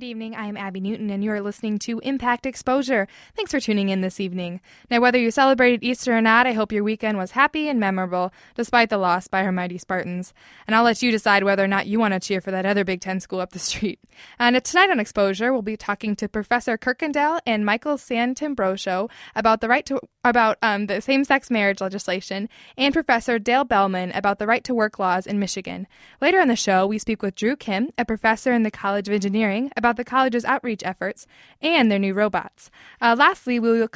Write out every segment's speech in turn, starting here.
Good evening. I am Abby Newton, and you are listening to Impact Exposure. Thanks for tuning in this evening. Now, whether you celebrated Easter or not, I hope your weekend was happy and memorable, despite the loss by our mighty Spartans. And I'll let you decide whether or not you want to cheer for that other Big Ten school up the street. And tonight on Exposure, we'll be talking to Professor Kuykendall and Michael Sant'Ambrogio about the right to about um, the same-sex marriage legislation, and Professor Dale Belman about the right to work laws in Michigan. Later in the show, we speak with Drew Kim, a professor in the College of Engineering, about the college's outreach efforts and their new robots. Uh, lastly, we will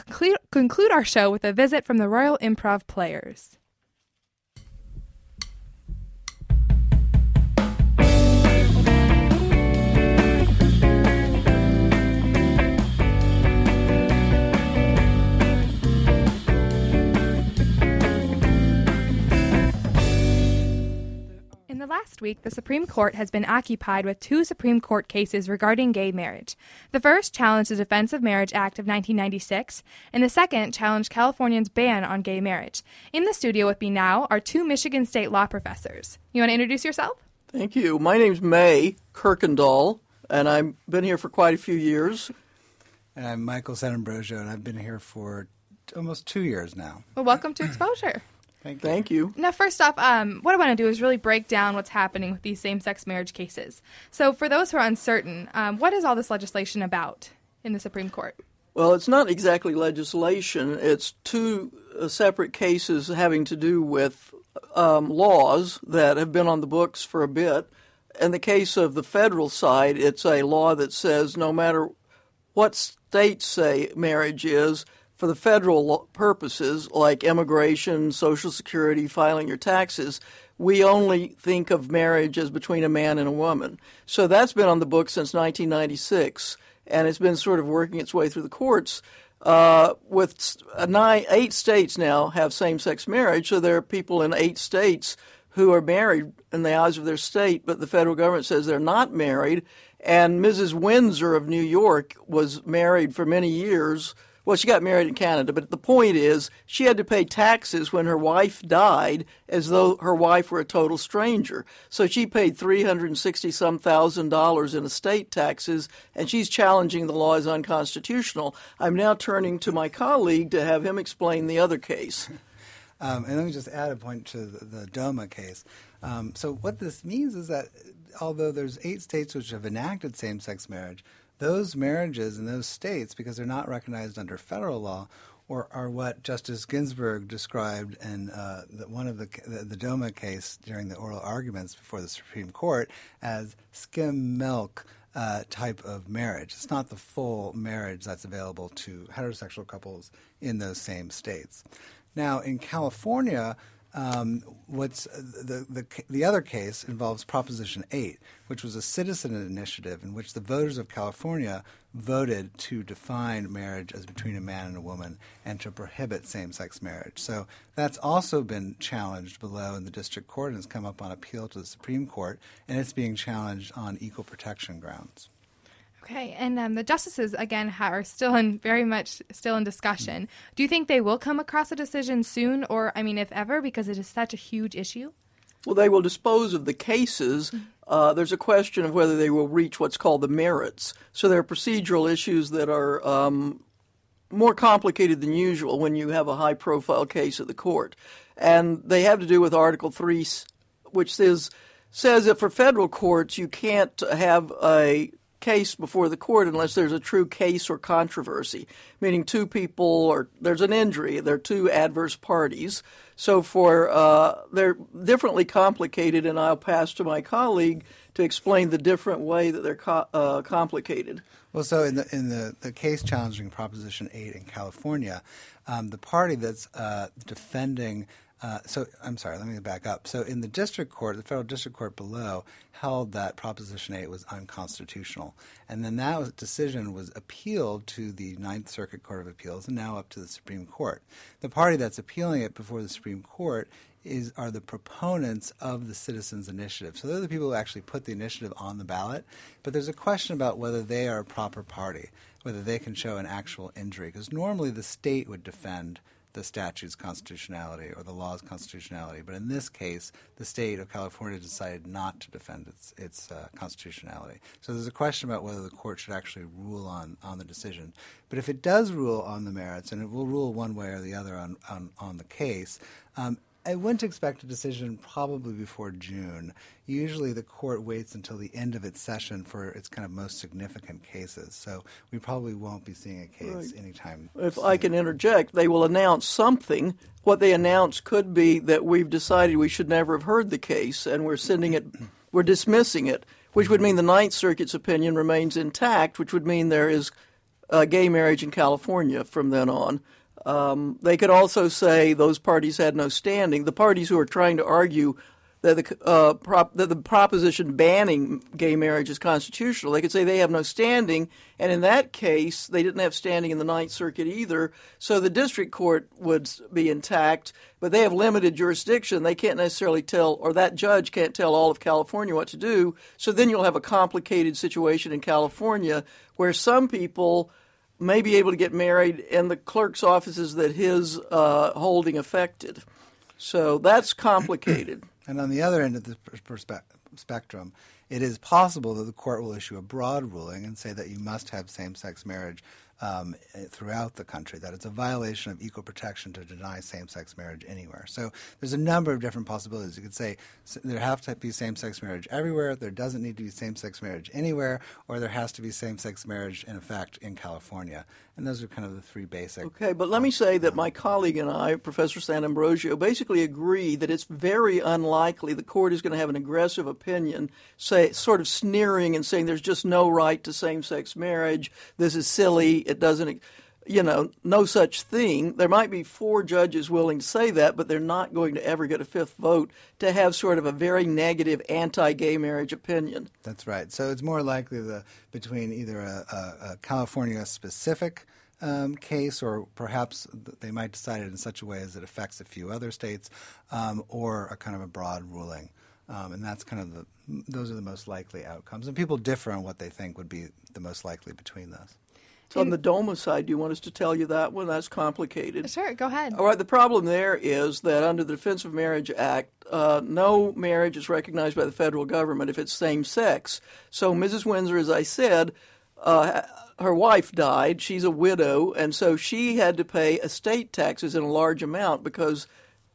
conclude our show with a visit from the Royal Improv Players. In the last week, the Supreme Court has been occupied with two Supreme Court cases regarding gay marriage. The first challenged the Defense of Marriage Act of 1996, and the second challenged California's ban on gay marriage. In the studio with me now are two Michigan State law professors. You want to introduce yourself? Thank you. My name's Mae Kuykendall, and I've been here for quite a few years. And I'm Michael Sant'Ambrogio, and I've been here for almost two years now. Well, welcome to Exposure. Thank you. Thank you. Now, first off, um, what I want to do is really break down what's happening with these same sex marriage cases. So, for those who are uncertain, um, what is all this legislation about in the Supreme Court? Well, it's not exactly legislation, it's two uh, separate cases having to do with um, laws that have been on the books for a bit. In the case of the federal side, it's a law that says no matter what states say marriage is, for the federal purposes like immigration, Social Security, filing your taxes, we only think of marriage as between a man and a woman. So that's been on the books since 1996, and it's been sort of working its way through the courts. Uh, with uh, nine, eight states now have same-sex marriage, so there are people in eight states who are married in the eyes of their state, but the federal government says they're not married. And Mrs. Windsor of New York was married for many years. Well, she got married in Canada, but the point is she had to pay taxes when her wife died as though her wife were a total stranger. So she paid 360 some thousand dollars in estate taxes, and she's challenging the law as unconstitutional. I'm now turning to my colleague to have him explain the other case. Um, and let me just add a point to the, the DOMA case. Um, so what this means is that although there's eight states which have enacted same-sex marriage, those marriages in those states, because they're not recognized under federal law, or are what Justice Ginsburg described in uh, the, one of the, the the DOMA case during the oral arguments before the Supreme Court as skim milk uh, type of marriage. It's not the full marriage that's available to heterosexual couples in those same states. Now, in California, um, what's uh, the, the the other case involves Proposition 8, which was a citizen initiative in which the voters of California voted to define marriage as between a man and a woman and to prohibit same-sex marriage. So that's also been challenged below in the district court and has come up on appeal to the Supreme Court, and it's being challenged on equal protection grounds. Okay, and um, the justices again are still in very much still in discussion. Do you think they will come across a decision soon, or I mean, if ever, because it is such a huge issue? Well, they will dispose of the cases. Uh, there's a question of whether they will reach what's called the merits. So there are procedural issues that are um, more complicated than usual when you have a high profile case at the court. And they have to do with Article 3, which says, says that for federal courts, you can't have a case before the court unless there's a true case or controversy, meaning two people or there's an injury, there are two adverse parties. So for uh, they're differently complicated, and I'll pass to my colleague to explain the different way that they're co- uh, complicated. Well, so in the in the, the case challenging Proposition Eight in California, um, the party that's uh, defending Uh, so I'm sorry, let me back up. So in the district court, the federal district court below held that Proposition 8 was unconstitutional. And then that was, decision was appealed to the Ninth Circuit Court of Appeals and now up to the Supreme Court. The party that's appealing it before the Supreme Court is are the proponents of the citizens initiative. So they're the people who actually put the initiative on the ballot. But there's a question about whether they are a proper party, whether they can show an actual injury. Because normally the state would defend the statute's constitutionality or the law's constitutionality. But in this case, the state of California decided not to defend its, its uh, constitutionality. So there's a question about whether the court should actually rule on, on the decision. But if it does rule on the merits, and it will rule one way or the other on, on, on the case, um, I wouldn't expect a decision probably before June. Usually the court waits until the end of its session for its kind of most significant cases. So we probably won't be seeing a case right. anytime. If soon. I can interject, they will announce something. What they announce could be that we've decided we should never have heard the case and we're sending it, we're dismissing it, which would mean the Ninth Circuit's opinion remains intact, which would mean there is uh, gay marriage in California from then on. Um, they could also say those parties had no standing. The parties who are trying to argue that the, uh, prop, that the proposition banning gay marriage is constitutional, they could say they have no standing, and in that case, they didn't have standing in the Ninth Circuit either. So the district court would be intact, but they have limited jurisdiction. They can't necessarily tell, or that judge can't tell all of California what to do. So then you'll have a complicated situation in California where some people may be able to get married in the clerk's offices that his uh, holding affected. So that's complicated. and on the other end of the perspe- spectrum, it is possible that the court will issue a broad ruling and say that you must have same sex marriage um, throughout the country, that it's a violation of equal protection to deny same sex marriage anywhere. So there's a number of different possibilities. You could say there have to be same sex marriage everywhere, there doesn't need to be same sex marriage anywhere, or there has to be same sex marriage in effect in California. And those are kind of the three basic. Okay, but let me say that my colleague and I, Professor San Sant'Ambrogio, basically agree that it's very unlikely the court is going to have an aggressive opinion, say, sort of sneering and saying there's just no right to same sex marriage, this is silly, it doesn't you know, no such thing. There might be four judges willing to say that, but they're not going to ever get a fifth vote to have sort of a very negative anti-gay marriage opinion. That's right. So it's more likely the between either a, a, a California specific um, case, or perhaps they might decide it in such a way as it affects a few other states, um, or a kind of a broad ruling. Um, and that's kind of the those are the most likely outcomes. And people differ on what they think would be the most likely between those. So on the DOMA side, do you want us to tell you that one? That's complicated. Sure, go ahead. All right, the problem there is that under the Defense of Marriage Act, uh, no marriage is recognized by the federal government if it's same sex. So Mrs. Windsor, as I said, uh, her wife died. She's a widow, and so she had to pay estate taxes in a large amount because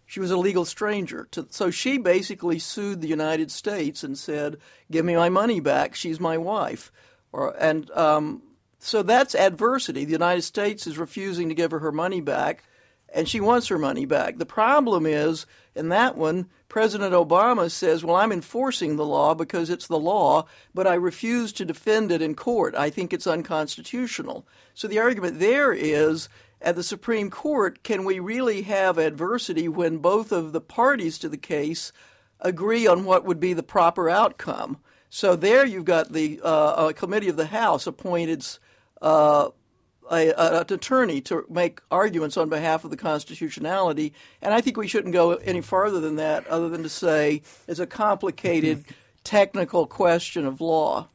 she was a legal stranger. To, so she basically sued the United States and said, "Give me my money back. She's my wife." Or, and um, so that's adversity. The United States is refusing to give her her money back, and she wants her money back. The problem is, in that one, President Obama says, Well, I'm enforcing the law because it's the law, but I refuse to defend it in court. I think it's unconstitutional. So the argument there is at the Supreme Court, can we really have adversity when both of the parties to the case agree on what would be the proper outcome? So there you've got the uh, committee of the House appointed uh, a, an attorney to make arguments on behalf of the constitutionality. And I think we shouldn't go any farther than that, other than to say it's a complicated technical question of law.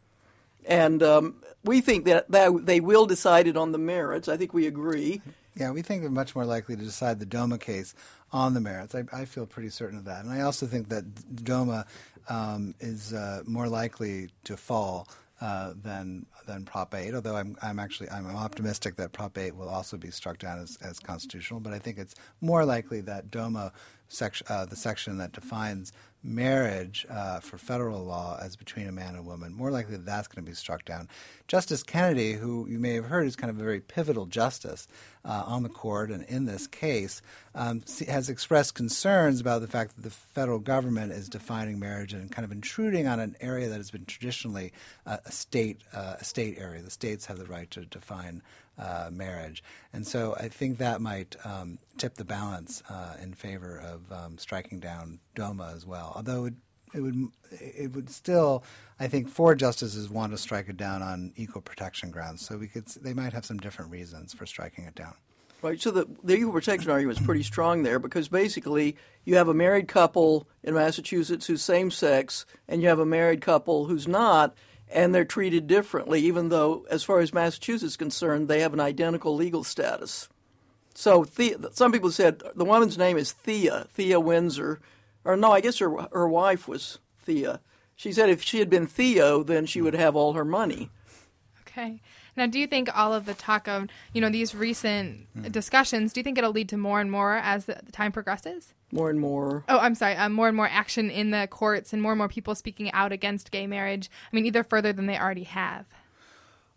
And um, we think that, that they will decide it on the merits. I think we agree. Yeah, we think they're much more likely to decide the DOMA case on the merits. I, I feel pretty certain of that. And I also think that DOMA um, is uh, more likely to fall uh, than than Prop 8. Although I'm I'm actually I'm optimistic that Prop 8 will also be struck down as, as constitutional. But I think it's more likely that DOMA uh, the section that defines marriage uh, for federal law as between a man and a woman, more likely that that's going to be struck down. Justice Kennedy, who you may have heard is kind of a very pivotal justice uh, on the court and in this case, um, has expressed concerns about the fact that the federal government is defining marriage and kind of intruding on an area that has been traditionally uh, a state uh, a state area. The states have the right to define uh, marriage. And so I think that might um, tip the balance uh, in favor of um, striking down DOMA as well. Although it, it would it would still, I think, four justices want to strike it down on equal protection grounds. So we could they might have some different reasons for striking it down. Right. So the, the equal protection argument is pretty strong there because basically you have a married couple in Massachusetts who's same sex, and you have a married couple who's not, and they're treated differently, even though, as far as Massachusetts is concerned, they have an identical legal status. So Thea, some people said the woman's name is Thea, Thea Windsor, or no, I guess her her wife was Thea. She said if she had been Theo, then she would have all her money. Okay. Now, do you think all of the talk of you know these recent Hmm. discussions? Do you think it'll lead to more and more as the time progresses? More and more. Oh, I'm sorry. Um, more and more action in the courts, and more and more people speaking out against gay marriage. I mean, either further than they already have.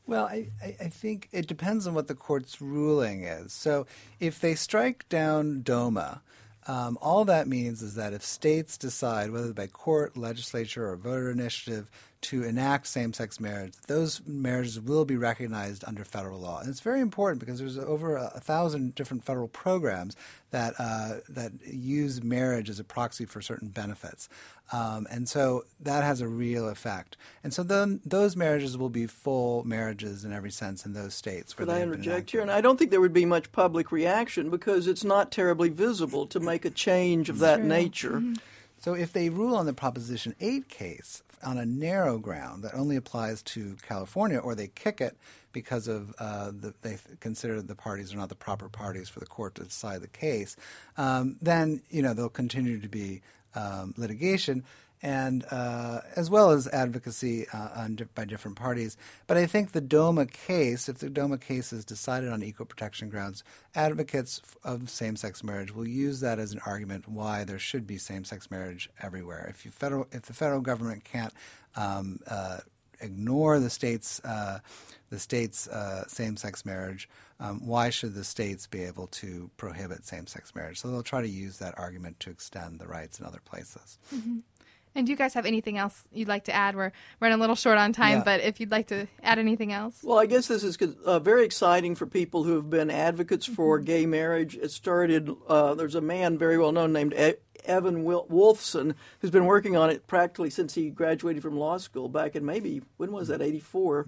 Well, I, I, I think it depends on what the court's ruling is. So if they strike down DOMA, um, all that means is that if states decide, whether by court, legislature, or voter initiative, to enact same sex marriage, those marriages will be recognized under federal law. And it's very important because there's over a, a thousand different federal programs that, uh, that use marriage as a proxy for certain benefits. Um, and so that has a real effect. And so then those marriages will be full marriages in every sense in those states. where Could I they have been interject here? And I don't think there would be much public reaction because it's not terribly visible to make a change of that nature. So if they rule on the Proposition 8 case on a narrow ground that only applies to California, or they kick it because of uh, the, they consider the parties are not the proper parties for the court to decide the case, um, then you know there'll continue to be um, litigation. And uh, as well as advocacy uh, on, by different parties, but I think the DOMA case, if the DOMA case is decided on equal protection grounds, advocates of same-sex marriage will use that as an argument why there should be same-sex marriage everywhere. If federal, if the federal government can't um, uh, ignore the state's uh, the state's uh, same-sex marriage, um, why should the states be able to prohibit same-sex marriage? So they'll try to use that argument to extend the rights in other places. And do you guys have anything else you'd like to add? We're running a little short on time, Yeah. but if you'd like to add anything else. Well, I guess this is uh, very exciting for people who have been advocates for gay marriage. It started, uh, there's a man very well known named e- Evan Wolfson who's been working on it practically since he graduated from law school back in maybe, when was that, 84?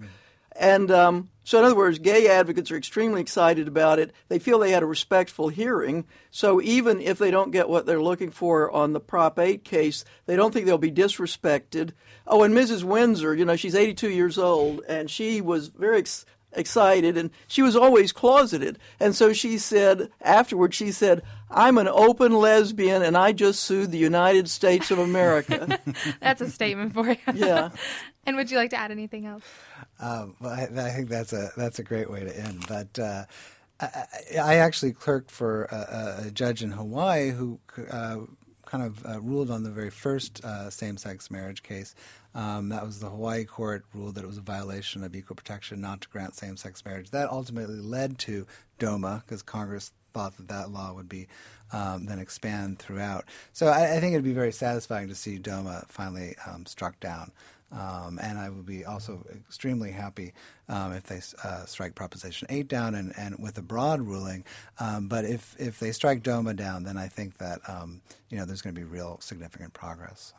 And um, so, in other words, gay advocates are extremely excited about it. They feel they had a respectful hearing. So, even if they don't get what they're looking for on the Prop 8 case, they don't think they'll be disrespected. Oh, and Mrs. Windsor, you know, she's 82 years old, and she was very ex- excited, and she was always closeted. And so she said, afterwards, she said, I'm an open lesbian, and I just sued the United States of America. That's a statement for you. yeah. And would you like to add anything else? Um, well, I, I think that's a that's a great way to end. But uh, I, I actually clerked for a, a judge in Hawaii who uh, kind of uh, ruled on the very first uh, same-sex marriage case. Um, that was the Hawaii court ruled that it was a violation of equal protection not to grant same-sex marriage. That ultimately led to DOMA because Congress thought that that law would be um, then expand throughout. So I, I think it'd be very satisfying to see DOMA finally um, struck down. Um, and I would be also extremely happy um, if they uh, strike Proposition 8 down and, and with a broad ruling. Um, but if, if they strike DOMA down, then I think that um, you know there's going to be real significant progress.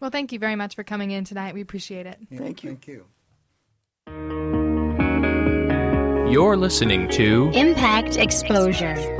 Well, thank you very much for coming in tonight. We appreciate it. Yeah, Thank you. Thank you. You're listening to Impact Exposure.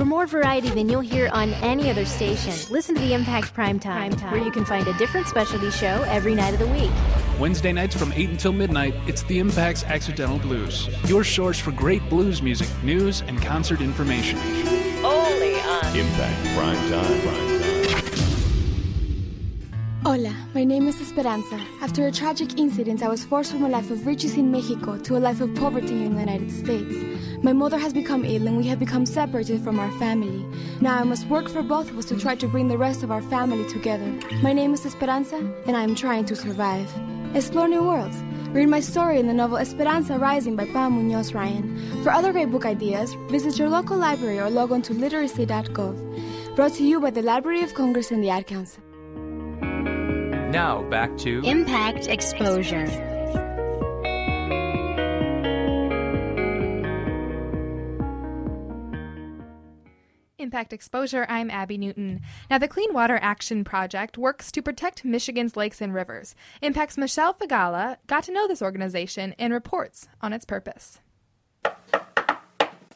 For more variety than you'll hear on any other station, listen to the Impact Primetime, Time, where you can find a different specialty show every night of the week. Wednesday nights from 8 until midnight, it's the Impact's Accidental Blues, your source for great blues music, news, and concert information. Only on Impact Primetime. Prime Hola, my name is Esperanza. After a tragic incident, I was forced from a life of riches in Mexico to a life of poverty in the United States. My mother has become ill and we have become separated from our family. Now I must work for both of us to try to bring the rest of our family together. My name is Esperanza and I am trying to survive. Explore new worlds. Read my story in the novel Esperanza Rising by Pam Munoz Ryan. For other great book ideas, visit your local library or log on to literacy.gov. Brought to you by the Library of Congress and the Ad Council. Now back to Impact Exposure. Impact Exposure, I'm Abby Newton. Now, the Clean Water Action Project works to protect Michigan's lakes and rivers. Impact's Michelle Fagala got to know this organization and reports on its purpose.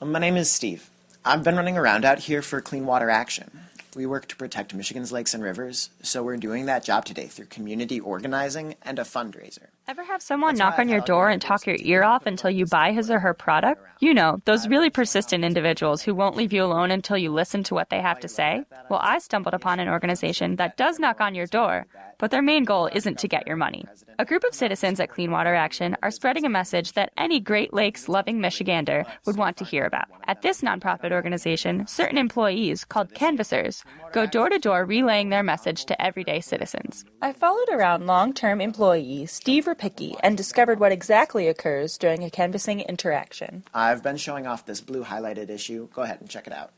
My name is Steve. I've been running around out here for Clean Water Action. We work to protect Michigan's lakes and rivers, so we're doing that job today through community organizing and a fundraiser. Ever have someone knock on your door and talk your ear off until you buy his or her product? You know, those really persistent individuals who won't leave you alone until you listen to what they have to say? Well, I stumbled upon an organization that does knock on your door, but their main goal isn't to get your money. A group of citizens at Clean Water Action are spreading a message that any Great Lakes loving Michigander would want to hear about. At this nonprofit organization, certain employees, called canvassers, go door to door relaying their message to everyday citizens. I followed around long term employee Steve Rapicki and discovered what exactly occurs during a canvassing interaction. I've been showing off this blue highlighted issue. Go ahead and check it out.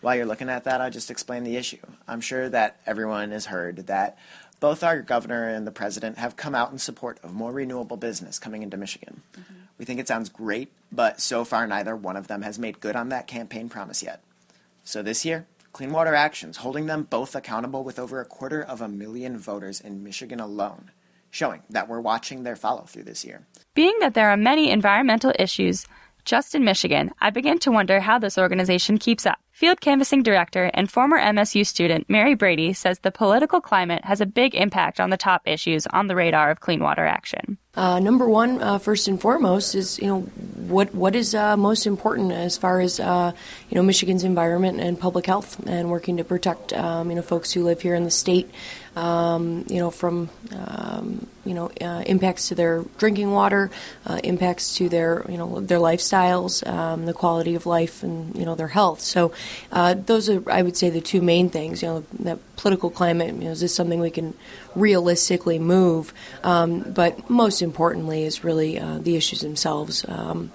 While you're looking at that, I'll just explain the issue. I'm sure that everyone has heard that both our governor and the president have come out in support of more renewable business coming into Michigan. Mm-hmm. We think it sounds great, but so far neither one of them has made good on that campaign promise yet. So this year, Clean Water Action's holding them both accountable with over a quarter of a million voters in Michigan alone, showing that we're watching their follow through this year. Being that there are many environmental issues just in Michigan, I begin to wonder how this organization keeps up. Field canvassing director and former MSU student Mary Brady says the political climate has a big impact on the top issues on the radar of clean water action. Uh, number one, uh, first and foremost, is you know what what is uh, most important as far as uh, you know Michigan's environment and public health, and working to protect um, you know folks who live here in the state, um, you know from um, you know uh, impacts to their drinking water, uh, impacts to their you know their lifestyles, um, the quality of life, and you know their health. So those are I would say the two main things. You know that political climate. You know, is this something we can realistically move? Um, but most importantly, is really uh, the issues themselves. Um,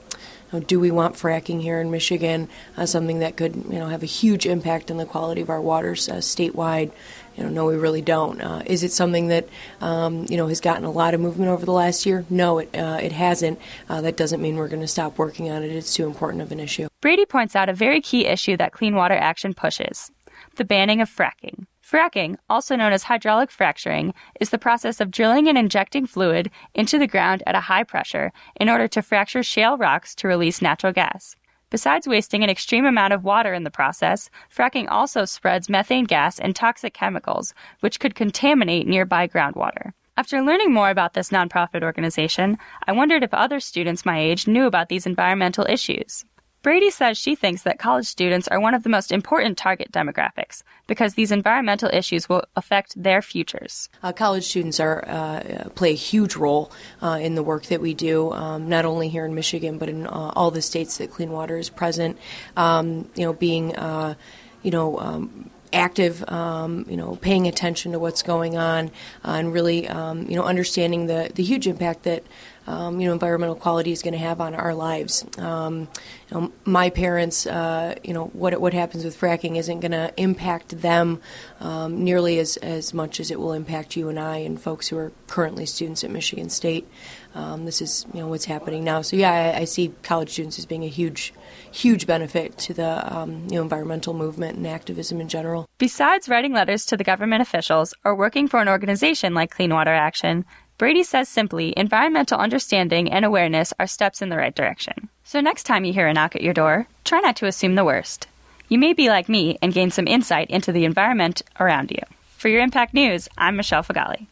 do we want fracking here in Michigan? Uh, something that could you know have a huge impact on the quality of our waters uh, statewide. You know, no, we really don't. Uh, is it something that um, you know has gotten a lot of movement over the last year? No, it uh, it hasn't. Uh, that doesn't mean we're going to stop working on it. It's too important of an issue. Brady points out a very key issue that Clean Water Action pushes: the banning of fracking. Fracking, also known as hydraulic fracturing, is the process of drilling and injecting fluid into the ground at a high pressure in order to fracture shale rocks to release natural gas. Besides wasting an extreme amount of water in the process, fracking also spreads methane gas and toxic chemicals, which could contaminate nearby groundwater. After learning more about this nonprofit organization, I wondered if other students my age knew about these environmental issues. Brady says she thinks that college students are one of the most important target demographics because these environmental issues will affect their futures. Uh, college students are uh, play a huge role uh, in the work that we do, um, not only here in Michigan but in uh, all the states that clean water is present. Um, you know, being uh, you know. Um, active, um, you know, paying attention to what's going on, uh, and really, um, you know, understanding the, the huge impact that um, you know, environmental quality is going to have on our lives. Um, you know, my parents, uh, you know, what what happens with fracking isn't going to impact them um, nearly as, as much as it will impact you and I and folks who are currently students at Michigan State. Um, this is, you know, what's happening now. So yeah, I, I, see college students as being a huge, huge benefit to the um, you know environmental movement and activism in general. Besides writing letters to the government officials or working for an organization like Clean Water Action, Brady says simply, environmental understanding and awareness are steps in the right direction. So next time you hear a knock at your door, try not to assume the worst. You may be like me and gain some insight into the environment around you. For your Impact News, I'm Michelle Fagali.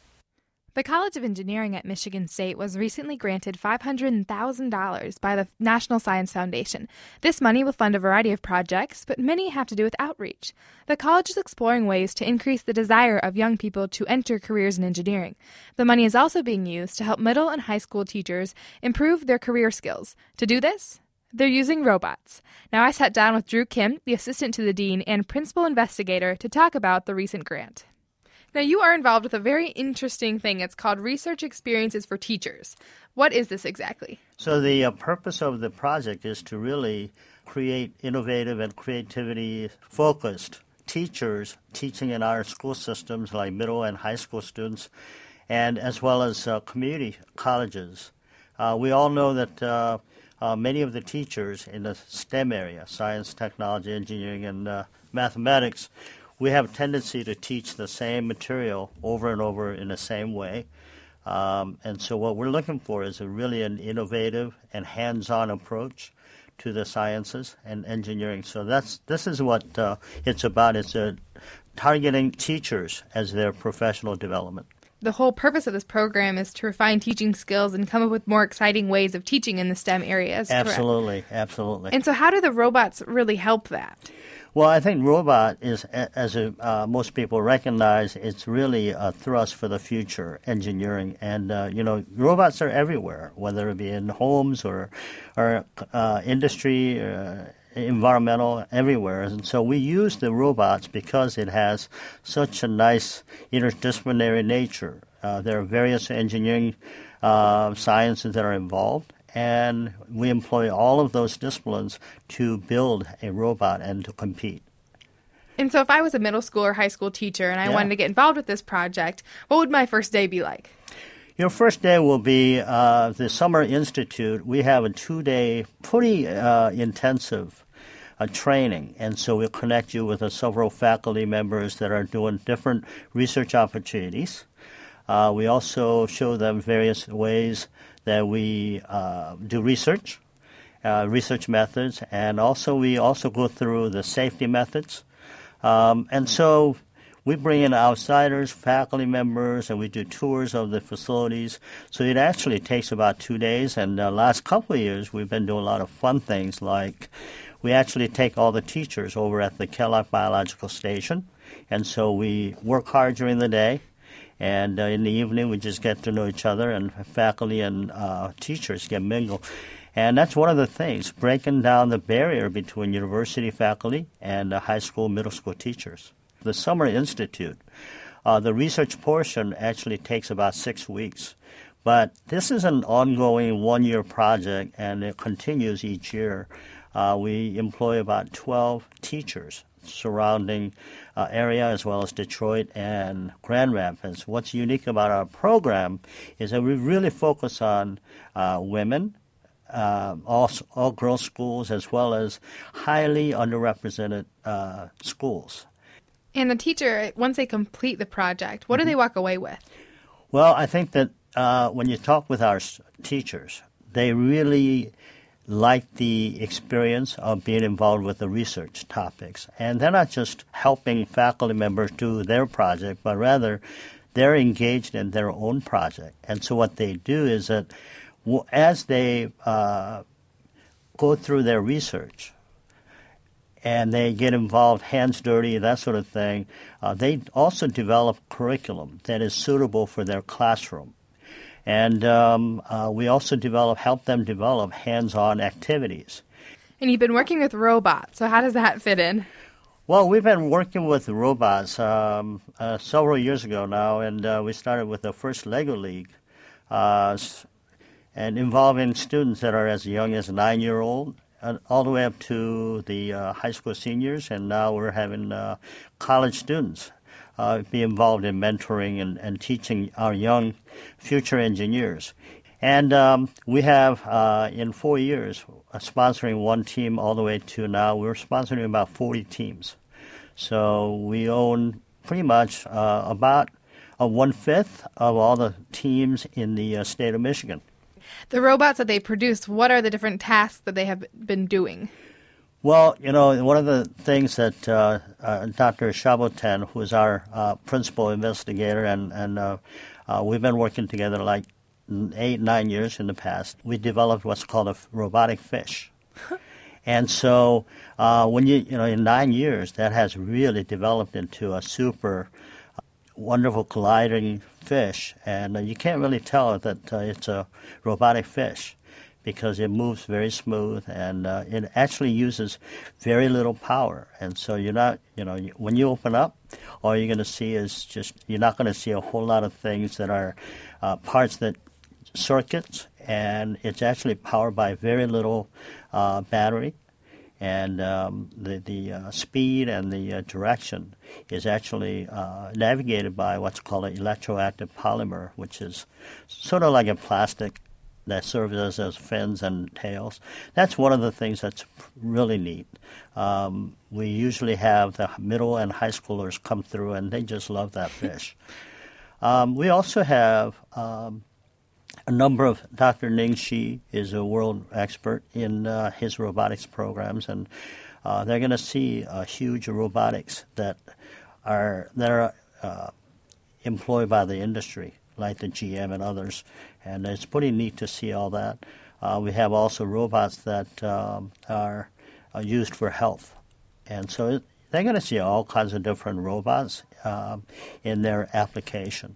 The College of Engineering at Michigan State was recently granted $500,000 by the National Science Foundation. This money will fund a variety of projects, but many have to do with outreach. The college is exploring ways to increase the desire of young people to enter careers in engineering. The money is also being used to help middle and high school teachers improve their career skills. To do this, they're using robots. Now, I sat down with Drew Kim, the assistant to the dean and principal investigator, to talk about the recent grant. Now, you are involved with a very interesting thing. It's called Research Experiences for Teachers. What is this exactly? So, the uh, purpose of the project is to really create innovative and creativity focused teachers teaching in our school systems, like middle and high school students, and as well as uh, community colleges. Uh, we all know that. Uh, uh many of the teachers in the STEM area, science, technology, engineering, and uh, mathematics, we have a tendency to teach the same material over and over in the same way. Um, and so what we're looking for is a really an innovative and hands-on approach to the sciences and engineering. So that's this is what uh, it's about. It's uh, targeting teachers as their professional development. The whole purpose of this program is to refine teaching skills and come up with more exciting ways of teaching in the STEM areas. Absolutely, correct? absolutely. And so, how do the robots really help that? Well, I think robot is, as uh, most people recognize, it's really a thrust for the future engineering. And uh, you know, robots are everywhere, whether it be in homes or or uh, industry. Uh, environmental everywhere and so we use the robots because it has such a nice interdisciplinary nature uh, there are various engineering uh, sciences that are involved and we employ all of those disciplines to build a robot and to compete. And so, if I was a middle school or high school teacher and I yeah. wanted to get involved with this project, what would my first day be like? Your first day will be uh, the Summer Institute. We have a two day, pretty uh, intensive uh, training. And so we'll connect you with several faculty members that are doing different research opportunities. Uh, we also show them various ways that we uh, do research, uh, research methods, and also we also go through the safety methods. Um, and so we bring in outsiders, faculty members, and we do tours of the facilities. So it actually takes about two days. And the last couple of years, we've been doing a lot of fun things like we actually take all the teachers over at the Kellogg Biological Station. And so we work hard during the day and uh, in the evening, we just get to know each other, and faculty and uh, teachers get mingled. And that's one of the things, breaking down the barrier between university faculty and uh, high school, middle school teachers. The Summer Institute, uh, the research portion actually takes about six weeks. But this is an ongoing one year project, and it continues each year. Uh, we employ about 12 teachers surrounding uh, area as well as Detroit and Grand Rapids. What's unique about our program is that we really focus on uh, women, uh, all, all girls schools, as well as highly underrepresented uh, schools. And the teacher, once they complete the project, what mm-hmm. do they walk away with? Well, I think that uh, when you talk with our teachers, they really like the experience of being involved with the research topics. And they're not just helping faculty members do their project, but rather they're engaged in their own project. And so what they do is that as they uh, go through their research, and they get involved, hands dirty, that sort of thing. Uh, they also develop curriculum that is suitable for their classroom. And um, uh, we also develop, help them develop hands-on activities. And you've been working with robots, so how does that fit in? Well, we've been working with robots um, uh, several years ago now, and uh, we started with the first Lego League, uh, and involving students that are as young as nine year old, all the way up to the uh, high school seniors, and now we're having uh, college students uh, be involved in mentoring and, and teaching our young future engineers. And um, we have, uh, in four years, uh, sponsoring one team all the way to now, we're sponsoring about 40 teams. So we own pretty much uh, about uh, one fifth of all the teams in the uh, state of Michigan. The robots that they produce, what are the different tasks that they have been doing? Well, you know, one of the things that uh, uh, Dr. Xiaobo Tan, who is our uh, principal investigator, and, and uh, uh, we've been working together like eight, nine years in the past, we developed what's called a robotic fish. and so uh, when you, you know, in nine years, that has really developed into a super wonderful gliding fish. And you can't really tell that it's a robotic fish because it moves very smooth and uh, it actually uses very little power. And so you're not, you know, when you open up, all you're going to see is just, you're not going to see a whole lot of things that are uh, parts that circuits, and it's actually powered by very little uh, battery. And um, the, the uh, speed and the uh, direction is actually uh, navigated by what's called an electroactive polymer, which is sort of like a plastic that serves us as fins and tails. That's one of the things that's really neat. Um, we usually have the middle and high schoolers come through, and they just love that fish. Um, we also have um, a number of Dr. Ning Xi is a world expert in uh, his robotics programs, and uh, they're going to see uh, huge robotics that are that are uh, employed by the industry, like the GM and others, and it's pretty neat to see all that. Uh, we have also robots that um, are, are, used for health, and so it, they're going to see all kinds of different robots um, in their application.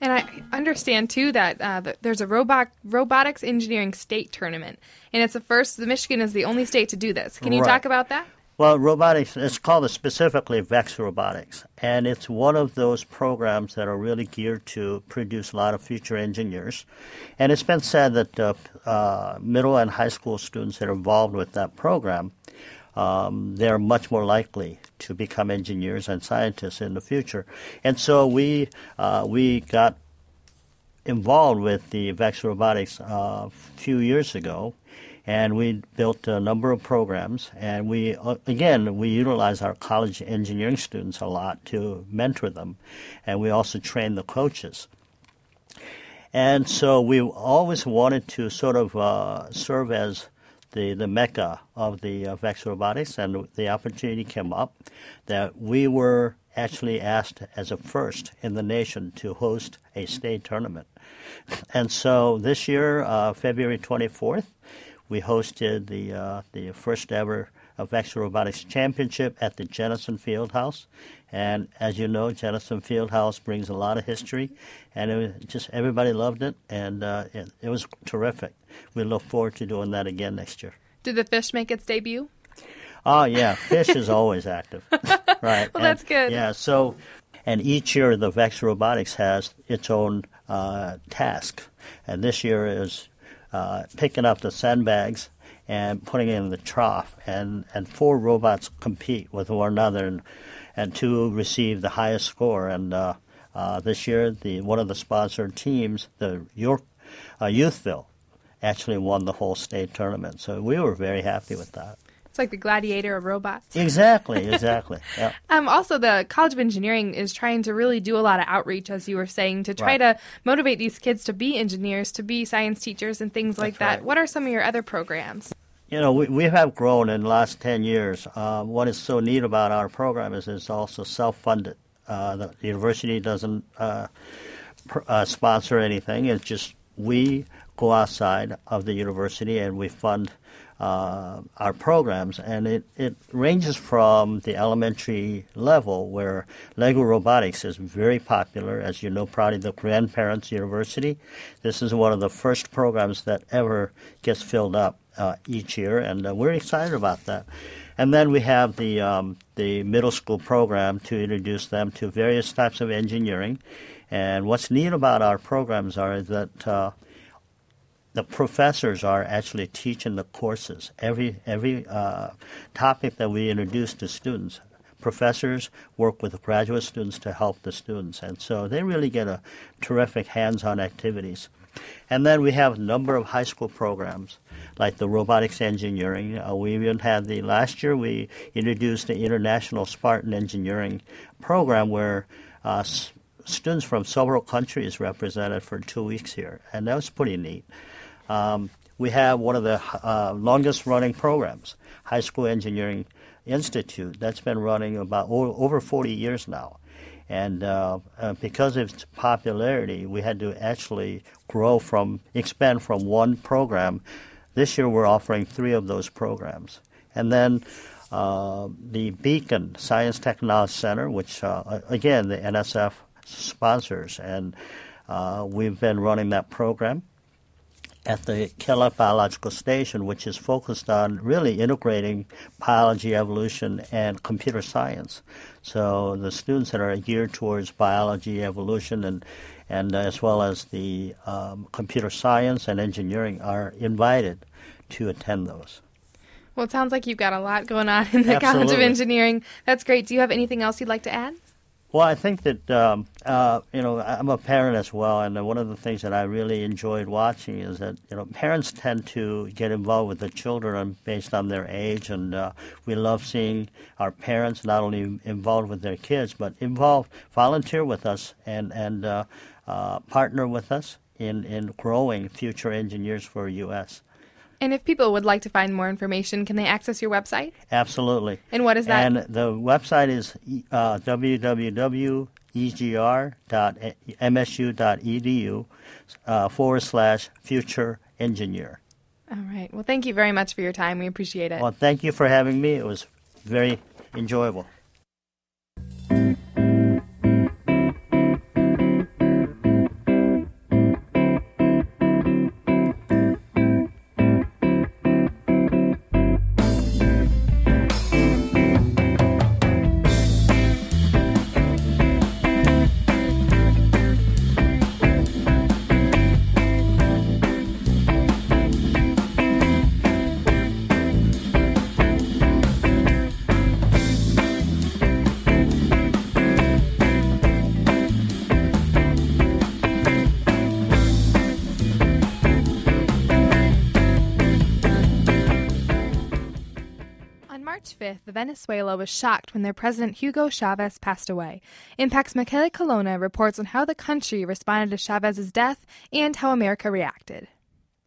And I understand too that, uh, there's a robot robotics engineering state tournament, and it's the first. The Michigan is the only state to do this. Can you right. talk about that? Well, robotics, it's called specifically VEX Robotics, and it's one of those programs that are really geared to produce a lot of future engineers. And it's been said that uh, uh, middle and high school students that are involved with that program, um, they're much more likely to become engineers and scientists in the future. And so we, uh, we got involved with the VEX Robotics uh, a few years ago and we built a number of programs. And we, uh, again, we utilize our college engineering students a lot to mentor them, and we also train the coaches. And so we always wanted to sort of uh, serve as the, the mecca of the uh, VEX robotics, and the opportunity came up that we were actually asked as a first in the nation to host a state tournament. And so this year, uh, February 24th, we hosted the uh, the first ever VEX Robotics Championship at the Jennison Fieldhouse. And as you know, Jennison Fieldhouse brings a lot of history, and it was just everybody loved it, and uh, it, it, was terrific. We look forward to doing that again next year. Did the fish make its debut? Oh yeah, fish is always active, right? well, and, that's good. Yeah, so and each year the VEX Robotics has its own uh, task, and this year is uh, picking up the sandbags and putting it in the trough, and, and four robots compete with one another, and, and two receive the highest score. And uh, uh, this year, the one of the sponsored teams, the York uh, Youthville, actually won the whole state tournament. So we were very happy with that. It's like the gladiator of robots. Exactly, exactly. Yeah. um, also, the College of Engineering is trying to really do a lot of outreach, as you were saying, to try right. to motivate these kids to be engineers, to be science teachers, and things like that. Right. What are some of your other programs? You know, we, we have grown in the last 10 years. Uh, what is so neat about our program is it's also self funded. Uh, the university doesn't uh, pr- uh, sponsor anything, it's just we go outside of the university and we fund uh, our programs, and it, it ranges from the elementary level where Lego robotics is very popular, as you know, probably the Grandparents University. This is one of the first programs that ever gets filled up uh, each year, and uh, we're excited about that. And then we have the um, the middle school program to introduce them to various types of engineering. And what's neat about our programs are that uh, the professors are actually teaching the courses. Every every uh, topic that we introduce to students, professors work with graduate students to help the students, and so they really get a terrific hands-on activities. And then we have a number of high school programs, like the robotics engineering. Uh, we even had the last year we introduced the International Spartan Engineering program, where uh, students from several countries represented for two weeks here, and that was pretty neat. Um, we have one of the uh, longest running programs, High School Engineering Institute, that's been running about o- over 40 years now. And uh, uh, because of its popularity, we had to actually grow from, expand from one program. This year, we're offering three of those programs. And then uh, the Beacon Science Technology Center, which, uh, again, the NSF sponsors, and uh, we've been running that program at the Kellogg Biological Station, which is focused on really integrating biology, evolution, and computer science. So the students that are geared towards biology, evolution, and and as well as the um, computer science and engineering are invited to attend those. Well, it sounds like you've got a lot going on in the Absolutely. College of Engineering. That's great. Do you have anything else you'd like to add? Well, I think that um, uh, you know I'm a parent as well, and one of the things that I really enjoyed watching is that you know parents tend to get involved with the children based on their age, and uh, we love seeing our parents not only involved with their kids but involved, volunteer with us, and and uh, uh, partner with us in in growing future engineers for U.S. And if people would like to find more information, can they access your website? Absolutely. And what is that? And the website is uh, www.egr.msu.edu uh, forward slash future engineer. All right. Well, thank you very much for your time. We appreciate it. Well, thank you for having me. It was very enjoyable. Venezuela was shocked when their president Hugo Chavez passed away. Impact's Michele Colonna reports on how the country responded to Chavez's death and how America reacted.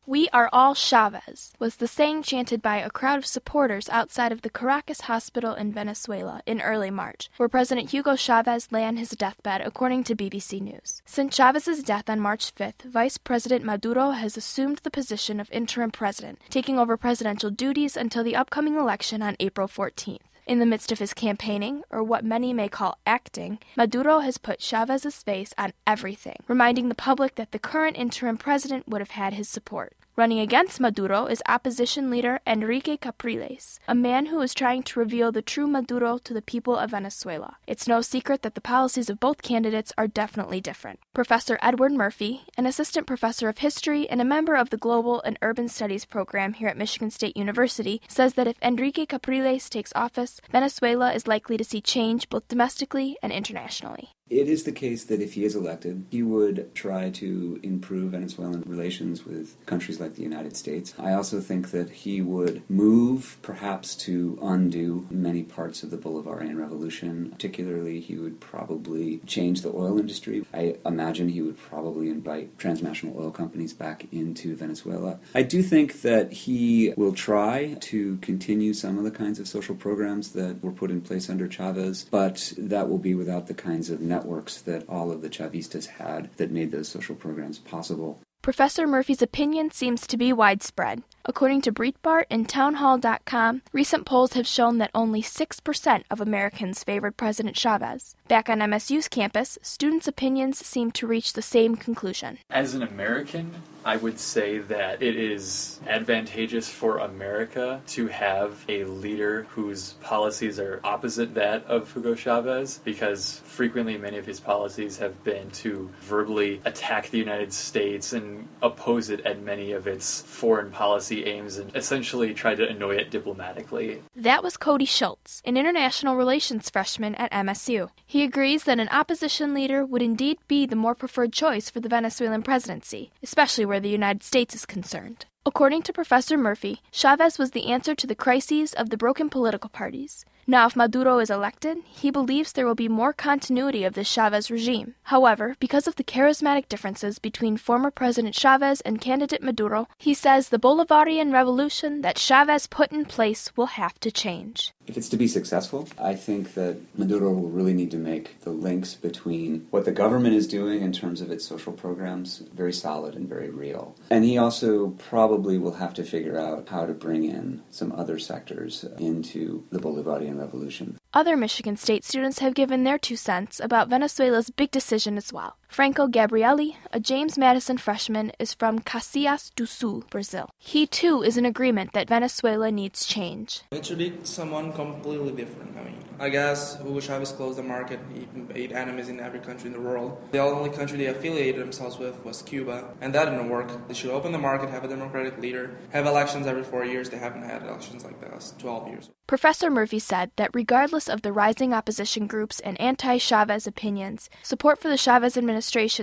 We are all Chavez, was the saying chanted by a crowd of supporters outside of the Caracas hospital in Venezuela in early March, where President Hugo Chavez lay on his deathbed, according to BBC News. Since Chavez's death on March 5th, Vice President Maduro has assumed the position of interim president, taking over presidential duties until the upcoming election on April 14th. In the midst of his campaigning, or what many may call acting, Maduro has put Chavez's face on everything, reminding the public that the current interim president would have had his support. Running against Maduro is opposition leader Enrique Capriles, a man who is trying to reveal the true Maduro to the people of Venezuela. It's no secret that the policies of both candidates are definitely different. Professor Edward Murphy, an assistant professor of history and a member of the Global and Urban Studies program here at Michigan State University, says that if Enrique Capriles takes office, Venezuela is likely to see change both domestically and internationally. It is the case that if he is elected, he would try to improve Venezuelan relations with countries like the United States. I also think that he would move, perhaps, to undo many parts of the Bolivarian Revolution. Particularly, he would probably change the oil industry. I imagine he would probably invite transnational oil companies back into Venezuela. I do think that he will try to continue some of the kinds of social programs that were put in place under Chavez, but that will be without the kinds of networks that all of the Chavistas had that made those social programs possible. Professor Murphy's opinion seems to be widespread. According to Breitbart and Townhall.com, recent polls have shown that only 6% of Americans favored President Chavez. Back on MSU's campus, students' opinions seem to reach the same conclusion. As an American, I would say that it is advantageous for America to have a leader whose policies are opposite that of Hugo Chavez because frequently many of his policies have been to verbally attack the United States and oppose it at many of its foreign policy aims and essentially try to annoy it diplomatically. That was Cody Schultz, an international relations freshman at MSU. He agrees that an opposition leader would indeed be the more preferred choice for the Venezuelan presidency, especially where the United States is concerned. According to Professor Murphy, Chavez was the answer to the crises of the broken political parties. Now, if Maduro is elected, he believes there will be more continuity of the Chavez regime. However, because of the charismatic differences between former President Chavez and candidate Maduro, he says the Bolivarian revolution that Chavez put in place will have to change. If it's to be successful, I think that Maduro will really need to make the links between what the government is doing in terms of its social programs very solid and very real. And he also probably will have to figure out how to bring in some other sectors into the Bolivarian revolution. Other Michigan State students have given their two cents about Venezuela's big decision as well. Franco Gabrielli, a James Madison freshman, is from Caxias do Sul, Brazil. He too is in agreement that Venezuela needs change. It should be someone completely different. I mean, I guess Hugo Chavez closed the market. He made enemies in every country in the world. The only country they affiliated themselves with was Cuba, and that didn't work. They should open the market, have a democratic leader, have elections every four years. They haven't had elections like the last 12 years. Professor Murphy said that regardless of the rising opposition groups and anti Chavez opinions, support for the Chavez administration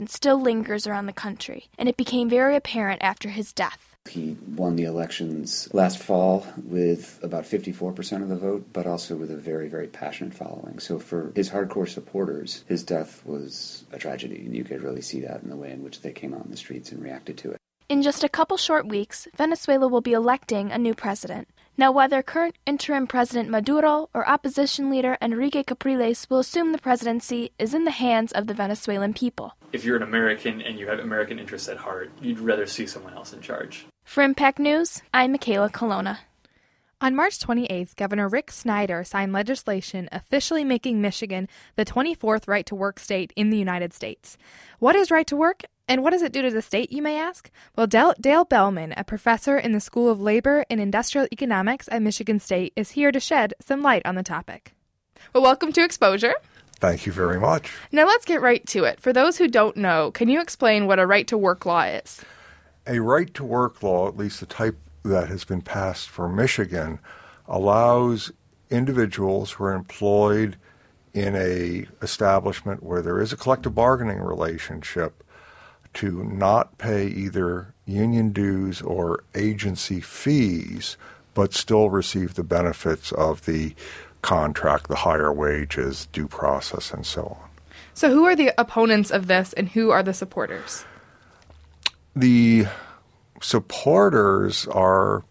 still lingers around the country, and it became very apparent after his death. He won the elections last fall with about 54% of the vote, but also with a very, very passionate following. So for his hardcore supporters, his death was a tragedy, and you could really see that in the way in which they came out in the streets and reacted to it. In just a couple short weeks, Venezuela will be electing a new president. Now, whether current interim President Maduro or opposition leader Enrique Capriles will assume the presidency is in the hands of the Venezuelan people. If you're an American and you have American interests at heart, you'd rather see someone else in charge. For Impact News, I'm Michaela Colonna. On March 28th, Governor Rick Snyder signed legislation officially making Michigan the 24th right to work state in the United States. What is right to work and what does it do to the state, you may ask? Well, Dale, Dale Belman, a professor in the School of Labor and Industrial Economics at Michigan State, is here to shed some light on the topic. Well, welcome to Exposure. Thank you very much. Now, let's get right to it. For those who don't know, can you explain what a right to work law is? A right to work law, at least the type that has been passed for Michigan, allows individuals who are employed in a establishment where there is a collective bargaining relationship to not pay either union dues or agency fees, but still receive the benefits of the contract, the higher wages, due process, and so on. So, who are the opponents of this and who are the supporters? The supporters are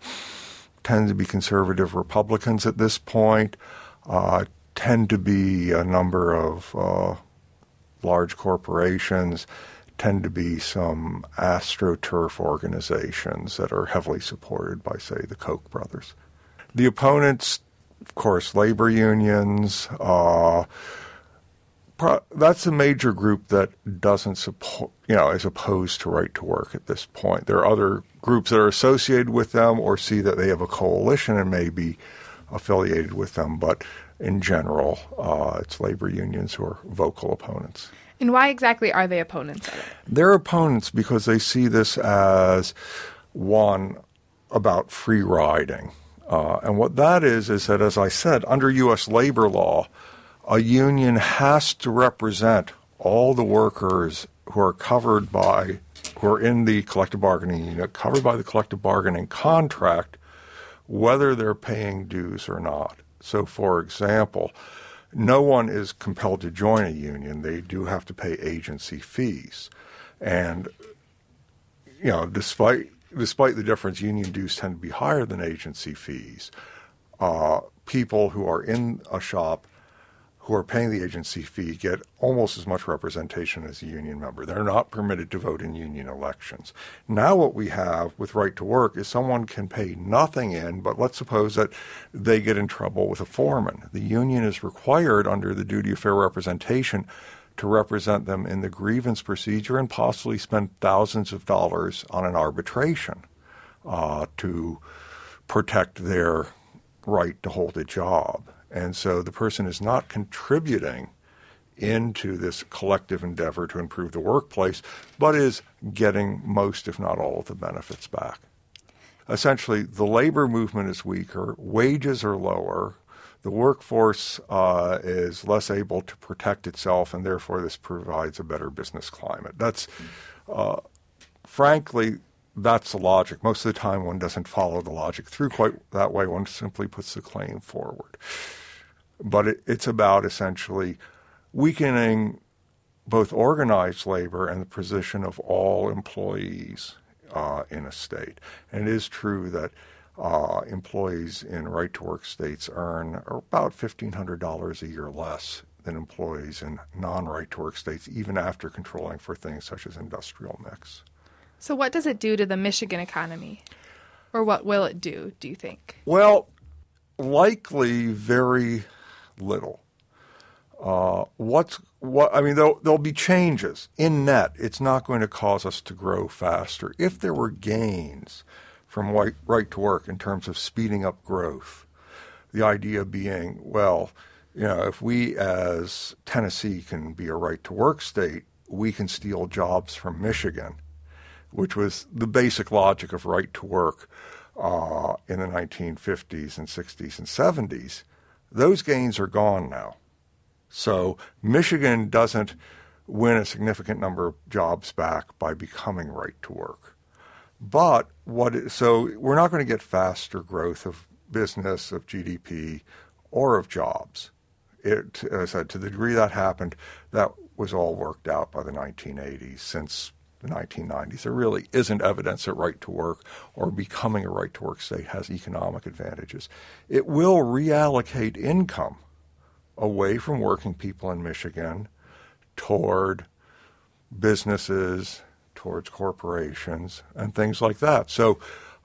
tend to be conservative Republicans at this point, uh, tend to be a number of uh, large corporations tend to be some astroturf organizations that are heavily supported by, say, the Koch brothers. The opponents, of course, labor unions. Uh, pro- that's a major group that doesn't support, you know, is opposed to right to work at this point. There are other groups that are associated with them or see that they have a coalition and may be affiliated with them, but in general, uh, it's labor unions who are vocal opponents. And why exactly are they opponents of it? They're opponents because they see this as one about free riding. Uh, and what that is, is that, as I said, under U.S. labor law, a union has to represent all the workers who are covered by, who are in the collective bargaining unit, covered by the collective bargaining contract, whether they're paying dues or not. So, for example, no one is compelled to join a union. They do have to pay agency fees. And, you know, despite, despite the difference, union dues tend to be higher than agency fees. Uh, people who are in a shop who are paying the agency fee get almost as much representation as a union member. They're not permitted to vote in union elections. Now, what we have with right to work is someone can pay nothing in, but let's suppose that they get in trouble with a foreman. The union is required under the duty of fair representation to represent them in the grievance procedure and possibly spend thousands of dollars on an arbitration uh, to protect their right to hold a job. And so the person is not contributing into this collective endeavor to improve the workplace, but is getting most, if not all, of the benefits back. Essentially, the labor movement is weaker, wages are lower, the workforce uh, is less able to protect itself, and therefore this provides a better business climate. That's, uh, frankly, that's the logic. Most of the time, one doesn't follow the logic through quite that way. One simply puts the claim forward. But it, it's about essentially weakening both organized labor and the position of all employees uh, in a state. And it is true that uh, employees in right to work states earn about $1,500 a year less than employees in non right to work states, even after controlling for things such as industrial mix. So, what does it do to the Michigan economy? Or what will it do, do you think? Well, likely very little. Uh, what's what? I mean, there'll, there'll be changes in net. It's not going to cause us to grow faster. If there were gains from right, right to work in terms of speeding up growth, the idea being, well, you know, if we as Tennessee can be a right to work state, we can steal jobs from Michigan, which was the basic logic of right to work uh, in the 1950s and 60s and 70s. Those gains are gone now. So Michigan doesn't win a significant number of jobs back by becoming right to work. But what so we're not going to get faster growth of business, of GDP, or of jobs. It, as I said, to the degree that happened, that was all worked out by the 1980s. Since the 1990s, there really isn't evidence that right to work or becoming a right to work state has economic advantages. It will reallocate income away from working people in Michigan toward businesses, towards corporations, and things like that. So,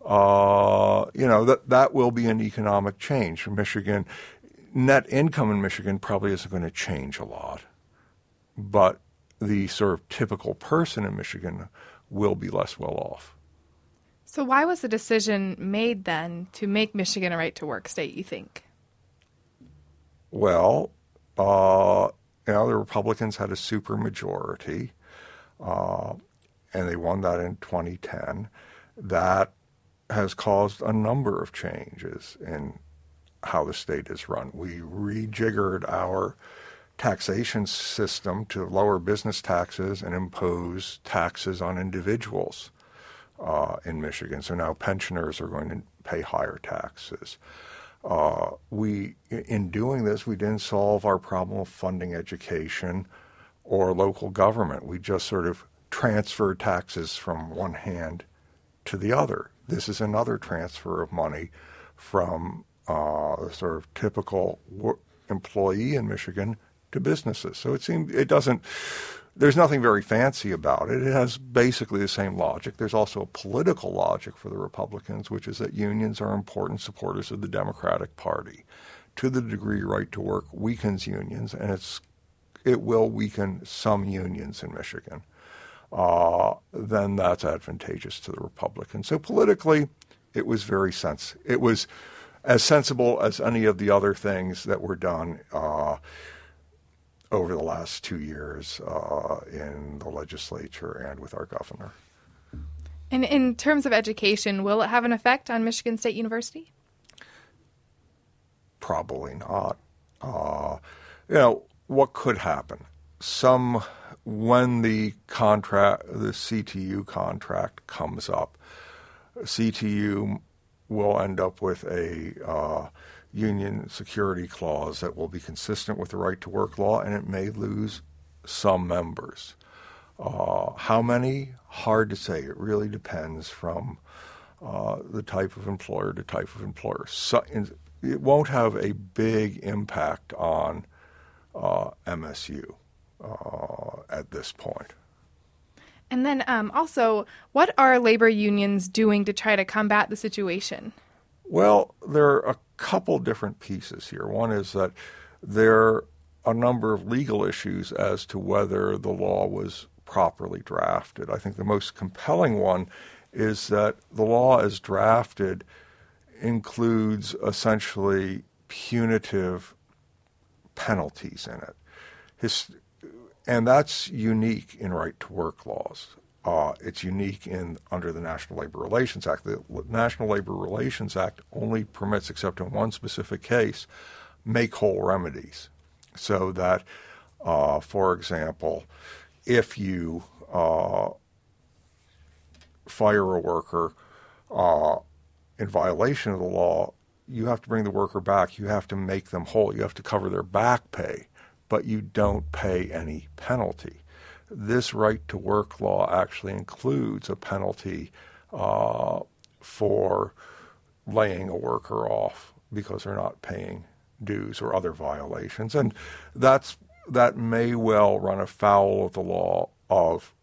uh, you know, that, that will be an economic change. Michigan, net income in Michigan probably isn't going to change a lot, but the sort of typical person in Michigan will be less well off. So, why was the decision made then to make Michigan a right to work state, you think? Well, uh, you know, the Republicans had a supermajority, uh, and they won that in 2010. That has caused a number of changes in how the state is run. We rejiggered our taxation system to lower business taxes and impose taxes on individuals uh, in Michigan. So now pensioners are going to pay higher taxes. Uh, we, in doing this, we didn't solve our problem of funding education or local government. We just sort of transferred taxes from one hand to the other. This is another transfer of money from uh, sort of typical employee in Michigan to businesses. So it seems it doesn't there's nothing very fancy about it. It has basically the same logic. There's also a political logic for the Republicans, which is that unions are important supporters of the Democratic Party. To the degree right to work weakens unions, and it's it will weaken some unions in Michigan, uh, then that's advantageous to the Republicans. So politically, it was very sens- It was as sensible as any of the other things that were done. Uh, over the last two years uh, in the legislature and with our governor. And in terms of education, will it have an effect on Michigan State University? Probably not. Uh, you know, what could happen? Some, when the contract, the CTU contract comes up, CTU will end up with a uh, union security clause that will be consistent with the right to work law, and it may lose some members. Uh, how many? Hard to say. It really depends from uh, the type of employer to type of employer. So, it won't have a big impact on uh, MSU uh, at this point. And then um, also, what are labor unions doing to try to combat the situation? Well, there are a couple different pieces here. One is that there are a number of legal issues as to whether the law was properly drafted. I think the most compelling one is that the law as drafted includes essentially punitive penalties in it. His, and that's unique in right to work laws. Uh, it's unique in under the National Labor Relations Act. The National Labor Relations Act only permits, except in one specific case, make whole remedies. So that, uh, for example, if you uh, fire a worker uh, in violation of the law, you have to bring the worker back. You have to make them whole. You have to cover their back pay, but you don't pay any penalty. This right to work law actually includes a penalty uh, for laying a worker off because they're not paying dues or other violations, and that's that may well run afoul of the law of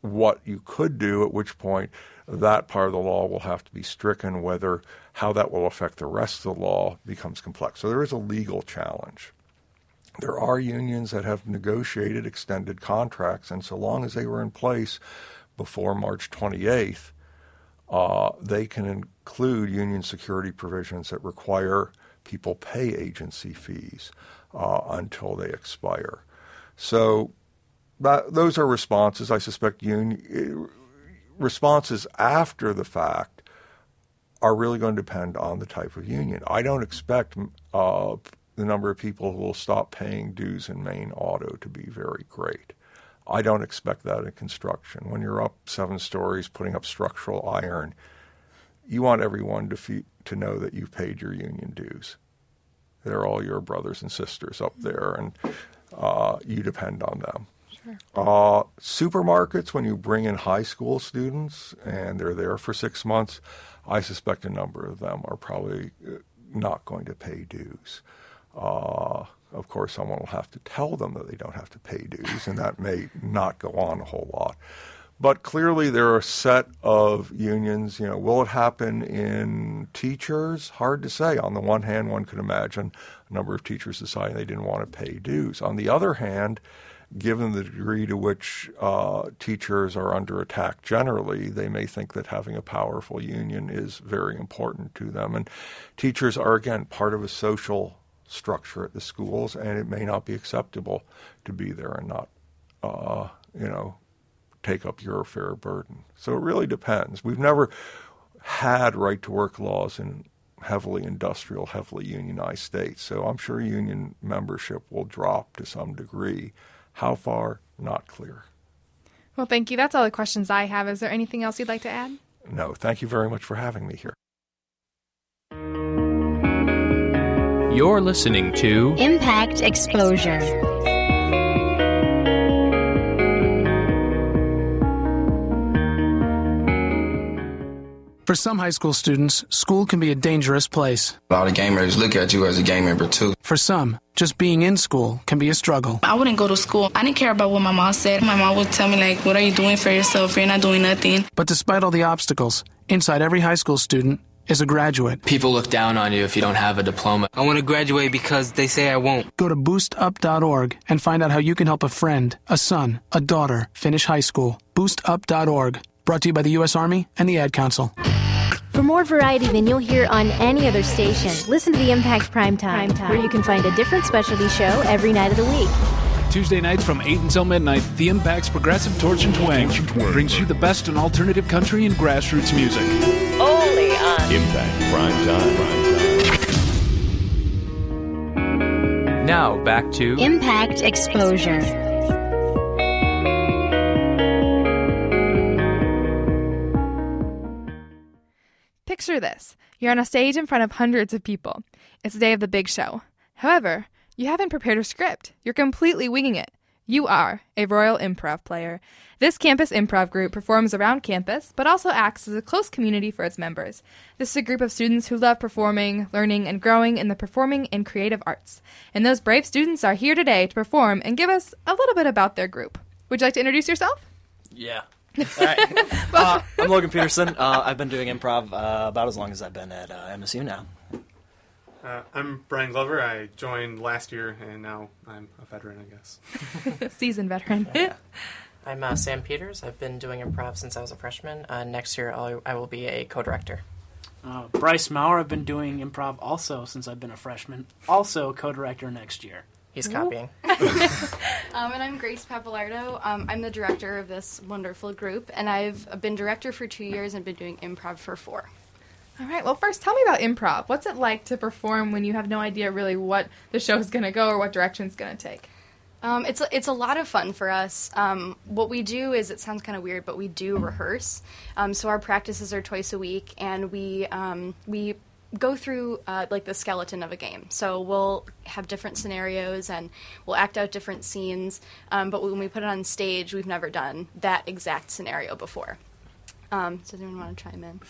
what you could do, at which point that part of the law will have to be stricken, whether how that will affect the rest of the law becomes complex. So there is a legal challenge. There are unions that have negotiated extended contracts, and so long as they were in place before March 28th, uh, they can include union security provisions that require people pay agency fees uh, until they expire. So that, those are responses. I suspect union, responses after the fact are really going to depend on the type of union. I don't expect uh, the number of people who will stop paying dues in Maine Auto to be very great. I don't expect that in construction. When you're up seven stories putting up structural iron, you want everyone to, fe- to know that you've paid your union dues. They're all your brothers and sisters up there, and uh, you depend on them. Sure. Uh, supermarkets, when you bring in high school students and they're there for six months, I suspect a number of them are probably uh, not going to pay dues. Uh, of course, someone will have to tell them that they don't have to pay dues, and that may not go on a whole lot. But clearly, there are a set of unions. You know, will it happen in teachers? Hard to say. On the one hand, one could imagine a number of teachers deciding they didn't want to pay dues. On the other hand, given the degree to which uh, teachers are under attack generally, they may think that having a powerful union is very important to them. And teachers are, again, part of a social structure at the schools, and it may not be acceptable to be there and not, uh, you know, take up your fair burden. So it really depends. We've never had right to work laws in heavily industrial, heavily unionized states. So I'm sure union membership will drop to some degree. How far? Not clear. Well, thank you. That's all the questions I have. Is there anything else you'd like to add? No. Thank you very much for having me here. You're listening to Impact Exposure. For some high school students, school can be a dangerous place. A lot of gamers look at you as a gang member too. For some, just being in school can be a struggle. I wouldn't go to school. I didn't care about what my mom said. My mom would tell me like, "What are you doing for yourself? You're not doing nothing." But despite all the obstacles, inside every high school student is a graduate. People look down on you if you don't have a diploma. I want to graduate because they say I won't. Go to boostup.org and find out how you can help a friend, a son, a daughter finish high school. Boostup.org. Brought to you by the U.S. Army and the Ad Council. For more variety than you'll hear on any other station, listen to the Impact Prime Time, where you can find a different specialty show every night of the week. Tuesday nights from 8 until midnight, The Impact's Progressive Torch and Twang brings you the best in alternative country and grassroots music. Only on uh, Impact Prime Time. Now back to Impact Exposure. Picture this you're on a stage in front of hundreds of people. It's the day of the big show. However, you haven't prepared a script, you're completely winging it. You are a Royal Improv player. This campus improv group performs around campus, but also acts as a close community for its members. This is a group of students who love performing, learning, and growing in the performing and creative arts. And those brave students are here today to perform and give us a little bit about their group. Would you like to introduce yourself? Yeah. All right. uh, I'm Logan Peterson. Uh, I've been doing improv uh, about as long as I've been at uh, MSU now. Uh, I'm Brian Glover. I joined last year, and now I'm a veteran, I guess. Seasoned veteran. I'm uh, Sam Peters. I've been doing improv since I was a freshman. Uh, next year, I'll, I will be a co-director. Uh, Bryce Maurer. I've been doing improv also since I've been a freshman. Also co-director next year. He's copying. Um, and I'm Grace Pappalardo. Um, I'm the director of this wonderful group, and I've been director for two years and been doing improv for four. All right. Well, first, tell me about improv. What's it like to perform when you have no idea really what the show is going to go or what direction it's going to take? Um, it's it's a lot of fun for us. Um, what we do is it sounds kind of weird, but we do rehearse. Um, so our practices are twice a week, and we um, we go through uh, like the skeleton of a game. So we'll have different scenarios and we'll act out different scenes. Um, but when we put it on stage, we've never done that exact scenario before. Um, so does anyone want to chime in?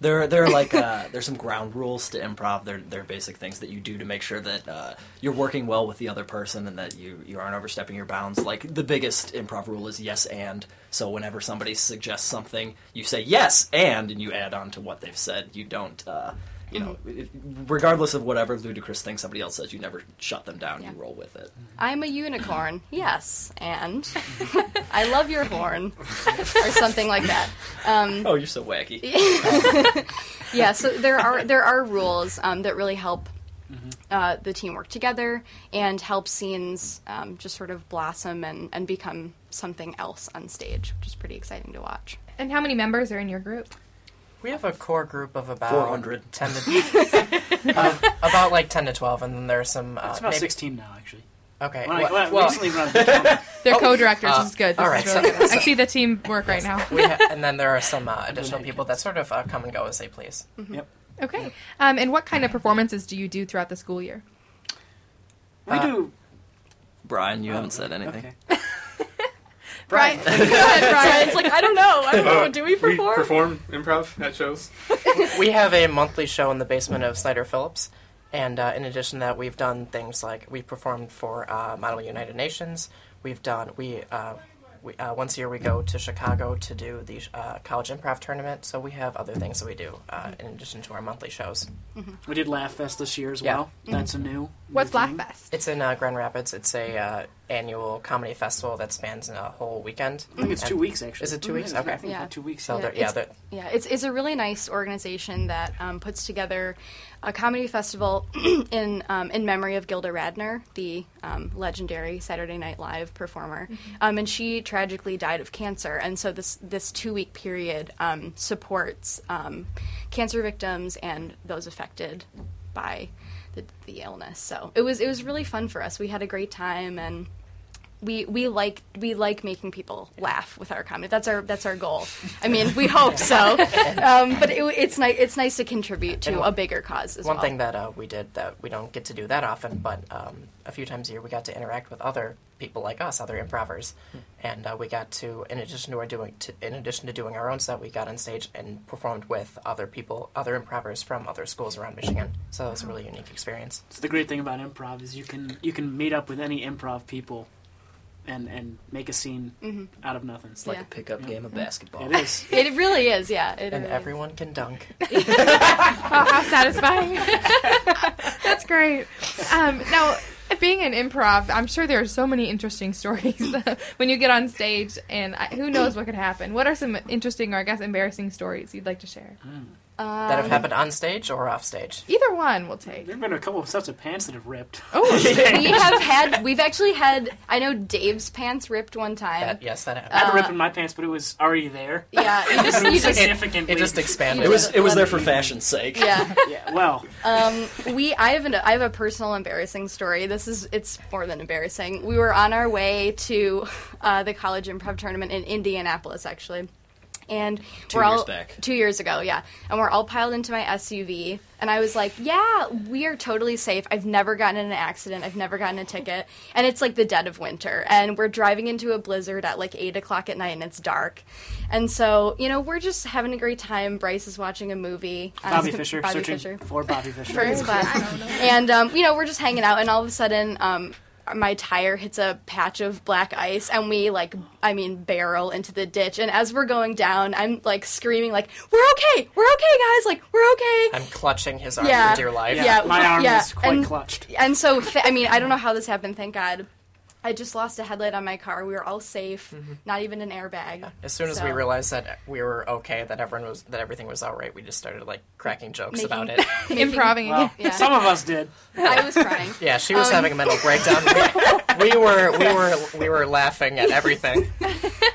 There, there are like uh, there's some ground rules to improv. There, there are basic things that you do to make sure that uh, you're working well with the other person and that you you aren't overstepping your bounds. Like the biggest improv rule is yes and. So whenever somebody suggests something, you say yes and, and you add on to what they've said. You don't. Uh, you know, it- regardless of whatever ludicrous thing somebody else says, you never shut them down. You roll with it. I'm a unicorn. yes, and I love your horn, or something like that. Um, Oh, you're so wacky. yeah, so there are there are rules um, that really help uh, the team work together and help scenes um, just sort of blossom and, and become something else on stage, which is pretty exciting to watch. And how many members are in your group? We have a core group of about 400. 10 to uh, about like 10 to 12 and then there's some uh, It's about maybe- 16 now, actually. Okay. When I- well- when well- recently when I was. They're Oh, co-directors. uh, this is good. This all right, is really so- good. I see the team work right now. we ha- and then there are some uh, additional people that sort of uh, come and go as they please. Yep. Okay. Um, and what kind of performances do you do throughout the school year? We do. Brian, you haven't said anything. Brian, Go ahead, Brian. It's like I don't know. I don't know. Uh, Do we perform? perform improv at shows? we have a monthly show in the basement of Snyder Phillips, and uh, in addition to that, we've done things like we've performed for uh, Model United Nations. We've done we. Uh, we, uh, once a year we go to Chicago to do the uh, college improv tournament, so we have other things that we do uh, in addition to our monthly shows. We did Laugh Fest this year as Yeah. well. That's a new. What's new Laugh thing. Fest? It's in uh, Grand Rapids. It's a uh, annual comedy festival that spans a whole weekend. I think it's And- two weeks actually. Is it two weeks? Yeah, I Okay. think about two weeks. So Yeah, they're- yeah, it's- they're- Yeah, it's, it's a really nice organization that um, puts together a comedy festival in um, in memory of Gilda Radner, the um, legendary Saturday Night Live performer. Um, and she tragically died of cancer, and so this this two week period um, supports um, cancer victims and those affected by the, the illness. So it was it was really fun for us. We had a great time and we we like we like making people laugh with our comedy. That's our that's our goal. I mean, we hope so. Um, but it, it's nice it's nice to contribute to And a bigger cause as well. One well. thing that uh, we did that we don't get to do that often, but um, a few times a year we got to interact with other people like us, other improvers, and uh, we got to, in addition to our doing, to, in addition to doing our own set, we got on stage and performed with other people, other improvers from other schools around Michigan. So it was a really unique experience. So the great thing about improv is you can you can meet up with any improv people, and and make a scene Mhm. out of nothing. It's like Yeah. a pickup game of basketball. It is. It really is, yeah. It and really is. everyone can dunk. oh, how satisfying. That's great. Um, now, being an improv, I'm sure there are so many interesting stories when you get on stage, and I, who knows what could happen. What are some interesting or, I guess, embarrassing stories you'd like to share? That have Um, happened on stage or off stage. Either one will take. There've been a couple of sets of pants that have ripped. Oh, we have had. We've actually had. I know Dave's pants ripped one time. That, yes, that happened. I happened. had a Uh, rip in my pants, but it was already there. Yeah, you just- you just- significantly. it just expanded. It was it was there for fashion's sake. Yeah. yeah. Well, Um, we I have an, I have a personal embarrassing story. This is it's more than embarrassing. We were on our way to uh, the college improv tournament in Indianapolis, actually, and Two we're years all back. two years ago, yeah. And we're all piled into my SUV, and I was like, "Yeah, we are totally safe. I've never gotten in an accident. I've never gotten a ticket, and it's like the dead of winter, and we're driving into a blizzard at like eight o'clock at night, and it's dark, and so you know we're just having a great time. Bryce is watching a movie. Bobby his- Fischer Bobby searching Fischer for Bobby Fischer. for his class. And um, you know, we're just hanging out, and all of a sudden, um, my tire hits a patch of black ice, and we like, I mean, barrel into the ditch. And as we're going down, I'm like screaming, like, "We're okay, we're okay, guys! Like, we're okay." I'm clutching his arm yeah, for dear life. Yeah, my arm yeah. is quite and, clutched. And so, fa- I mean, I don't know how this happened. Thank God. I just lost a headlight on my car. We were all safe. Not even an airbag. As soon as we realized that we were okay, that everyone was, that everything was all right, we just started like cracking jokes Making- about it. making- Improving Well, Yeah. some of us did. I was crying. Yeah, she was Um, having a mental breakdown. We, we were we were we were laughing at everything.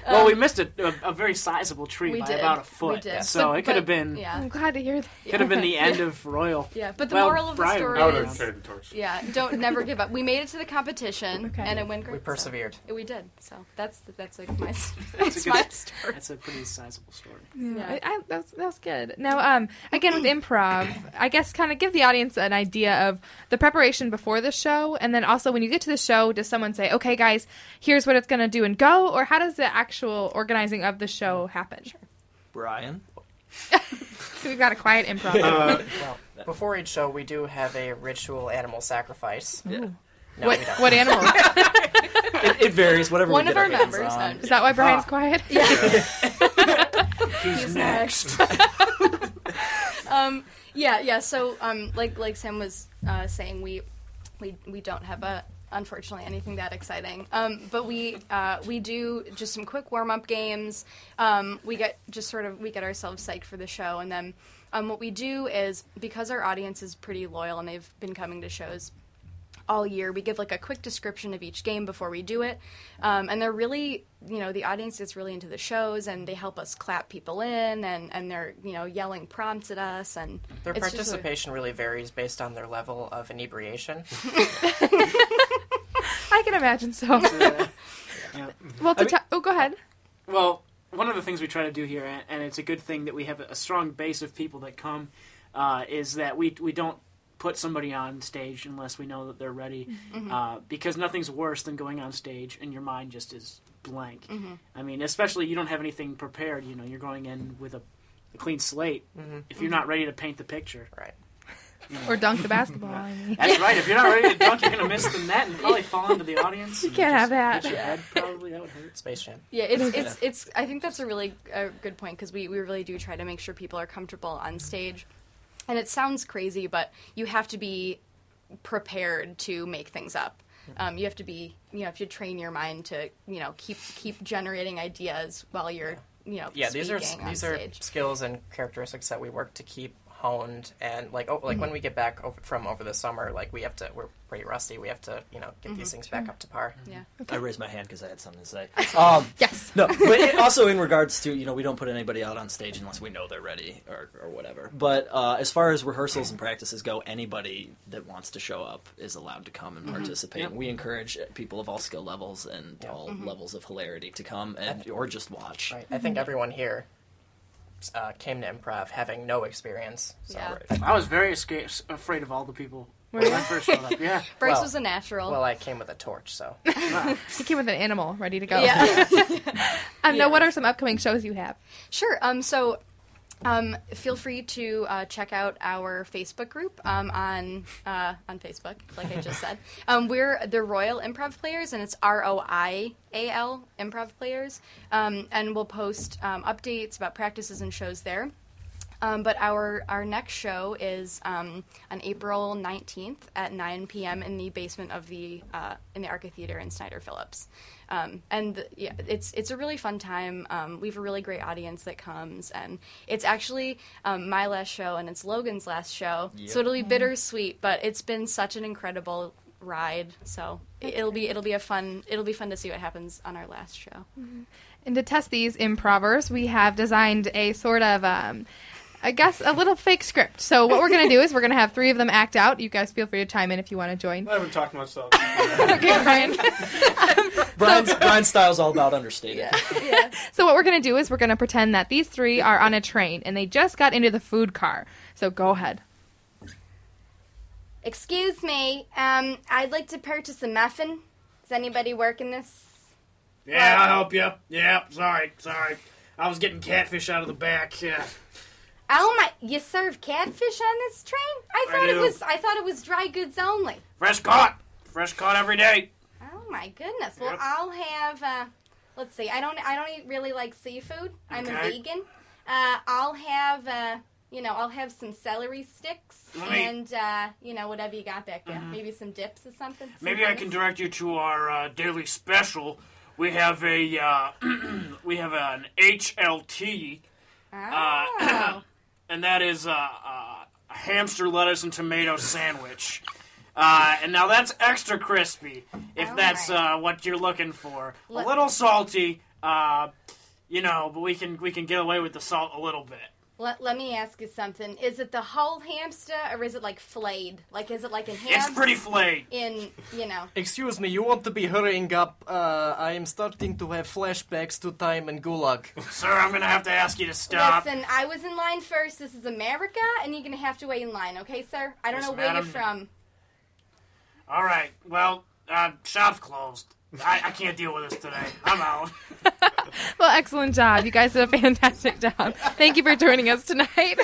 well, we missed a, a, a very sizable tree We by did. about a We foot. did. So But- it could have been. yeah. I'm glad to hear that. Could have been the end Yeah. of Royal. Yeah, but the Well, moral of the story is, the torch. yeah, don't never give up. We made it to the competition, and it went great. We persevered. Yeah, we did. So that's that's like my That's, that's a my good, story. that's a pretty sizable story. Yeah, I, I, that's that's good. Now, um, again with improv, I guess kind of give the audience an idea of the preparation before the show, and then also when you get to the show, does someone say, "Okay, guys, here's what it's going to do and go," or how does the actual organizing of the show happen? Brian. We've got a quiet improv. well, before each show, we do have a ritual animal sacrifice. Yeah. No, what what animal? It, it varies. Whatever. One we of get our hands members, on. Is that why Brian's Ah. quiet? He's next. um, yeah, yeah. So, um, like like Sam was uh, saying, we we we don't have a unfortunately anything that exciting. Um, but we uh, we do just some quick warm up games. Um, we get just sort of we get ourselves psyched for the show, and then um, what we do is because our audience is pretty loyal and they've been coming to shows all year. We give like a quick description of each game before we do it, um, and they're really, you know, the audience gets really into the shows, and they help us clap people in, and and they're you know yelling prompts at us, and Their it's just a- participation really varies based on their level of inebriation. I can imagine so. Yeah. Well, to I mean- ta- oh, go ahead. Well, one of the things we try to do here, and- and it's a good thing that we have a strong base of people that come, uh, is that we we don't put somebody on stage unless we know that they're ready, Mhm. uh, because nothing's worse than going on stage and your mind just is blank. Mhm. I mean, especially you don't have anything prepared. You know, you're going in with a, a clean slate. Mhm. If you're not ready to paint the picture, right? Or dunk the basketball. I mean. That's right. If you're not ready to dunk, you're going to miss the net and probably fall into the audience. You can't just have that. hit your head, probably that would hurt. Space Jam. Yeah, it's it's it's. I think that's a really uh, good point because we we really do try to make sure people are comfortable on stage, and it sounds crazy, but you have to be prepared to make things up. Um, you have to be you know if you train your mind to you know keep keep generating ideas while you're you know Yeah, these are these are skills and characteristics that we work to keep honed and like oh like when we get back over, from over the summer like we have to we're pretty rusty we have to you know get these Mhm. things back Sure. up to par Yeah. I raised my hand because I had something to say. Um, yes. No, but it, also in regards to you know we don't put anybody out on stage unless we know they're ready or, or whatever. But uh, as far as rehearsals and practices go, anybody that wants to show up is allowed to come and Mhm. participate. Yep. We encourage people of all skill levels and all Mhm. levels of hilarity to come and or just watch. Right. I think everyone here uh, came to improv having no experience. So. Yeah. I was very sca- afraid of all the people when? I first showed up. Yeah. Bryce Well- was a natural. Well, I came with a torch, so. He came with an animal ready to go. Yeah. um, Yeah. Now, what are some upcoming shows you have? Sure. Um, so, um, feel free to uh, check out our Facebook group um, on uh, on Facebook, like I just said. Um, we're the Royal Improv Players, and it's R O I A L Improv Players, um, and we'll post um, updates about practices and shows there. Um, but our our next show is um, on April nineteenth at nine p.m. in the basement of the uh, in the RCAH Theater in Snyder Phillips, um, and the- yeah, it's it's a really fun time. Um, we have a really great audience that comes, and it's actually um, my last show and it's Logan's last show, so it'll be bittersweet. But it's been such an incredible ride, so it'll be it'll be a fun it'll be fun to see what happens on our last show. And to test these improvers, we have designed a sort of, um, I guess, a little fake script. So what we're going to do is we're going to have three of them act out. You guys feel free to chime in if you want to join. I haven't talked much, so. okay, Brian. Brian's, Brian's style's all about understated. So what we're going to do is we're going to pretend that these three are on a train and they just got into the food car. So go ahead. Excuse me, um, I'd like to purchase a muffin. Does anybody work in this? Yeah, I'll help you. Yeah, sorry, sorry. I was getting catfish out of the back. Yeah. Oh my! You serve catfish on this train? I I thought it was. I thought it was dry goods only. Fresh caught. Fresh caught every day. Oh my goodness! Well, Yep. I'll have. Uh, let's see. I don't. I don't eat, really like seafood. I'm a vegan. Uh, I'll have. Uh, you know, I'll have some celery sticks me- and uh, you know whatever you got back there. Mhm. Maybe some dips or something. some Maybe I can direct you to our uh, daily special. We have a uh, we have an HLT, uh, Oh. and that is uh, uh, a hamster lettuce and tomato sandwich. Uh, and now that's extra crispy, if that's uh, what you're looking for. A little salty, uh, you know, but we can we can get away with the salt a little bit. Let, let me ask you something. Is it the whole hamster or is it like flayed? Like, is it like in halves? It's pretty flayed. In, you know. Excuse me, you want to be hurrying up? Uh, I am starting to have flashbacks to time in Gulag. Sir, I'm gonna have to ask you to stop. Listen, I was in line first. This is America, and you're going to have to wait in line, okay, sir? I don't Yes, know where madam. you're from. All right, well, uh, shop's closed. I, I can't deal with this today. I'm out. Well, excellent job. You guys did a fantastic job. Thank you for joining us tonight.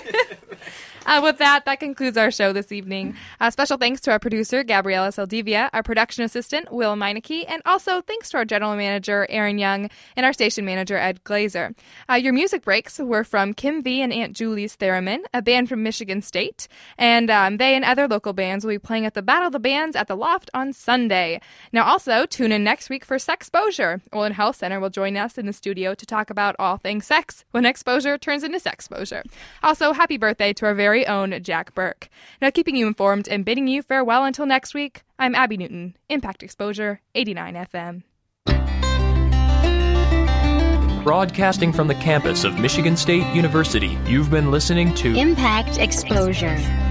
Uh, with that, that concludes our show this evening. Uh, special thanks to our producer, Gabriela Saldivia, our production assistant, Will Meineke, and also thanks to our general manager, Aaron Young, and our station manager, Ed Glazer. Uh, your music breaks were from Kim V and Aunt Julie's Theremin, a band from Michigan State, and um, they and other local bands will be playing at the Battle of the Bands at the Loft on Sunday. Now, also, tune in next week for Sexposure. Olin Health Center will join us in the studio to talk about all things sex when exposure turns into sexposure. Also, happy birthday to our very own Jack Burke. Now, keeping you informed and bidding you farewell until next week, I'm Abby Newton, Impact Exposure 89 FM. Broadcasting from the campus of Michigan State University, you've been listening to Impact Exposure.